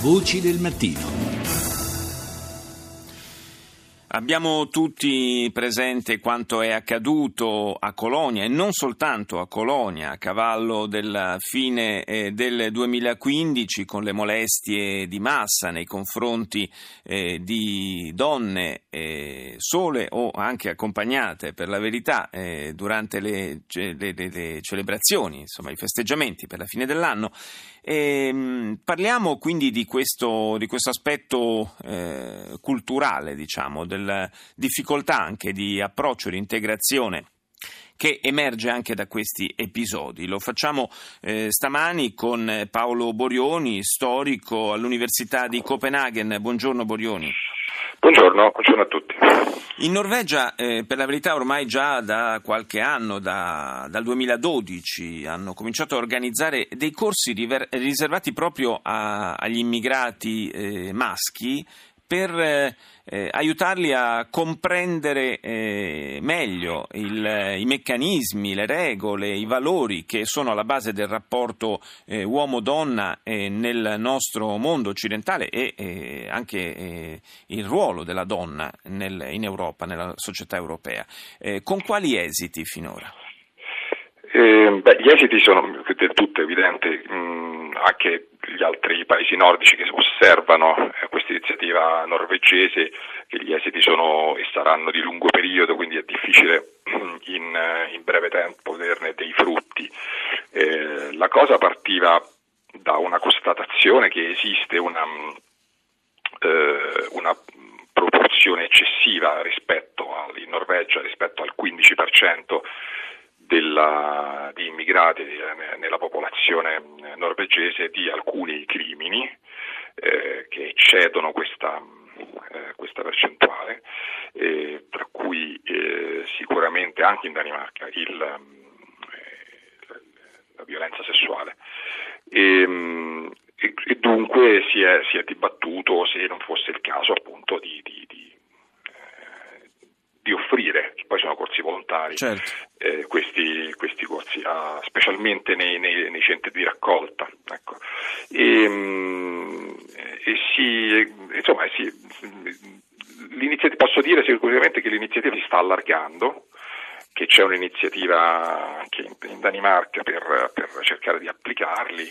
Voci del mattino. Abbiamo tutti presente quanto è accaduto a Colonia e non soltanto a Colonia a cavallo della fine eh, del 2015 con le molestie di massa nei confronti eh, di donne eh, sole o anche accompagnate per la verità eh, durante le, le, le, le, celebrazioni, insomma i festeggiamenti per la fine dell'anno. E, ehm, parliamo quindi di questo, di questo aspetto eh, culturale, diciamo, del della difficoltà anche di approccio, di integrazione che emerge anche da questi episodi. Lo facciamo eh, stamani con Paolo Borioni, storico all'Università di Copenaghen. Buongiorno Borioni. Buongiorno, buongiorno a tutti. In Norvegia, eh, per la verità, ormai già da qualche anno, da, dal 2012, hanno cominciato a organizzare dei corsi river- riservati proprio a, agli immigrati eh, maschi per eh, eh, aiutarli a comprendere eh, meglio il, i meccanismi, le regole, i valori che sono alla base del rapporto eh, uomo-donna eh, nel nostro mondo occidentale e eh, anche il ruolo della donna nel, in Europa, nella società europea. con quali esiti finora? Eh, beh, gli esiti sono del tutto evidenti, mm, anche gli altri paesi nordici che osservano eh, questa iniziativa norvegese, che gli esiti sono e saranno di lungo periodo, quindi è difficile mm, in, eh, in breve tempo vederne dei frutti. Eh, la cosa partiva da una constatazione che esiste una, mm, eh, una proporzione eccessiva rispetto in Norvegia rispetto al 15% della, di immigrati eh, nella popolazione eh, norvegese di alcuni crimini eh, che eccedono questa, eh, questa percentuale, eh, tra cui eh, sicuramente anche in Danimarca il, la violenza sessuale. E, e, e dunque si è, si è, dibattuto se non fosse il caso appunto di, di, di di offrire, poi sono corsi volontari, certo. Eh, questi, questi, corsi, ah, specialmente nei, nei, nei, centri di raccolta. Ecco. E, mm, e si, insomma, si, posso dire sicuramente che l'iniziativa si sta allargando, che c'è un'iniziativa anche in, in Danimarca per, per cercare di applicarli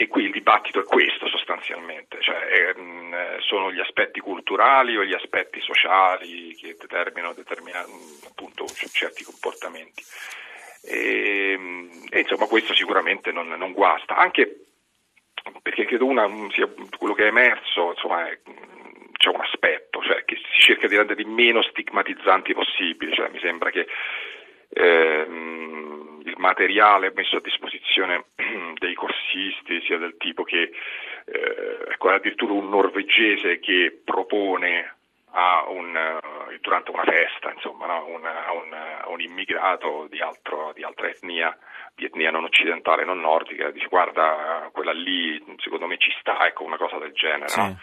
e qui il dibattito è questo sostanzialmente, cioè eh, sono gli aspetti culturali o gli aspetti sociali che determinano, appunto certi comportamenti. E, e, insomma questo sicuramente non, non, guasta, anche perché credo una, quello che è emerso, insomma, è, c'è un aspetto, cioè che si cerca di rendere meno stigmatizzanti possibili, cioè, mi sembra che ehm, il materiale messo a disposizione dei corsisti sia del tipo che eh, ecco, addirittura un norvegese che propone a un, uh, durante una festa insomma, no? un, un, un, immigrato di, altro, di, altra etnia, di etnia non occidentale, non nordica, dice guarda quella lì secondo me ci sta, ecco una cosa del genere. Sì. No?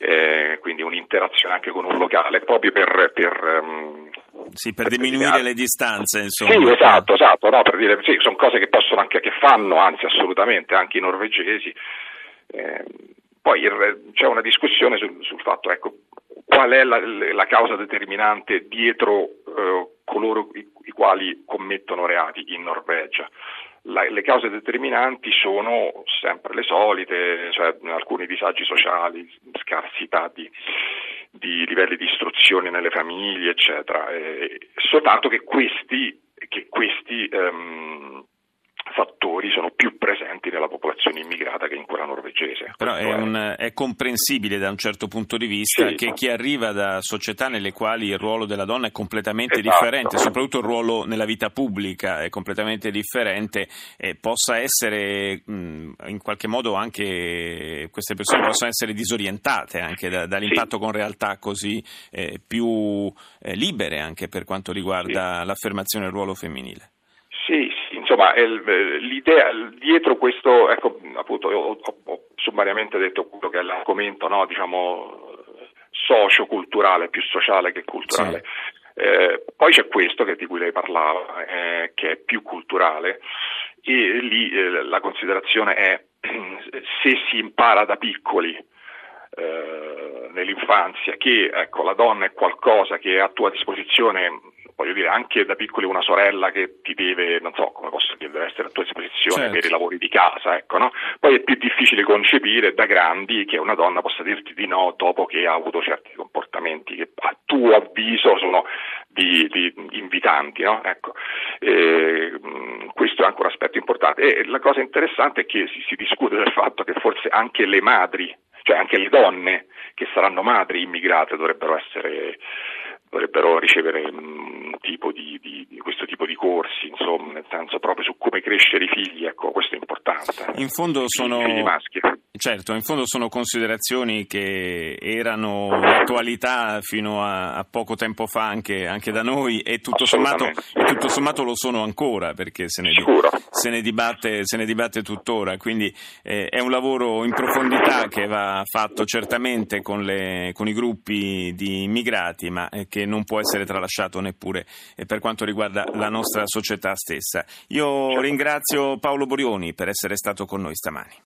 Eh, quindi un'interazione anche con un locale proprio per, per um, sì, per, per diminuire le distanze, insomma. Sì, esatto, esatto, no, per dire, sì, sono cose che possono anche, che fanno, anzi assolutamente, anche i norvegesi. Eh, poi il, c'è una discussione sul, sul fatto, ecco, qual è la, la causa determinante dietro eh, coloro i, i, quali commettono reati in Norvegia. La, le cause determinanti sono sempre le solite, cioè alcuni disagi sociali, scarsità di, di livelli di istruzione nelle famiglie, eccetera. E, soltanto che questi, che questi um, fattori sono più presenti nella popolazione immigrata che in quella norvegese. Però è, un, è, comprensibile da un certo punto di vista sì, che chi arriva da società nelle quali il ruolo della donna è completamente esatto. differente, soprattutto il ruolo nella vita pubblica è completamente differente, eh, possa essere mh, in qualche modo anche queste persone possono essere disorientate anche da, dall'impatto sì. con realtà così eh, più eh, libere anche per quanto riguarda sì. l'affermazione del ruolo femminile. Insomma, l'idea dietro questo, ecco, appunto, ho, ho sommariamente detto quello che è l'argomento, no, diciamo, socio-culturale, più sociale che culturale. Sì. Eh, poi c'è questo che, di cui lei parlava, eh, che è più culturale, e lì eh, la considerazione è se si impara da piccoli eh, nell'infanzia che ecco, la donna è qualcosa che è a tua disposizione voglio dire, anche da piccoli una sorella che ti deve, non so come posso dire, deve essere a tua disposizione certo. per i lavori di casa, ecco, no? Poi è più difficile concepire da grandi che una donna possa dirti di no dopo che ha avuto certi comportamenti che a tuo avviso sono di, di invitanti, no? Ecco. E, questo è anche un aspetto importante. E la cosa interessante è che si, si discute del fatto che forse anche le madri, cioè anche le donne che saranno madri immigrate dovrebbero essere dovrebbero ricevere un tipo di, di, di, questo tipo di corsi, insomma, nel senso proprio su come crescere i figli, ecco, questo è importante. In fondo sono, certo, in fondo sono considerazioni che erano d'attualità fino a, a poco tempo fa anche, anche da noi e tutto, sommato, e tutto, sommato, lo sono ancora perché se ne, se ne, dibatte, se ne dibatte, tuttora, quindi eh, è un lavoro in profondità che va fatto certamente con, le, con i gruppi di immigrati, ma eh, che non può essere tralasciato neppure eh, per quanto riguarda la nostra società stessa. Io ringrazio Paolo Borioni per essere stato con noi stamani.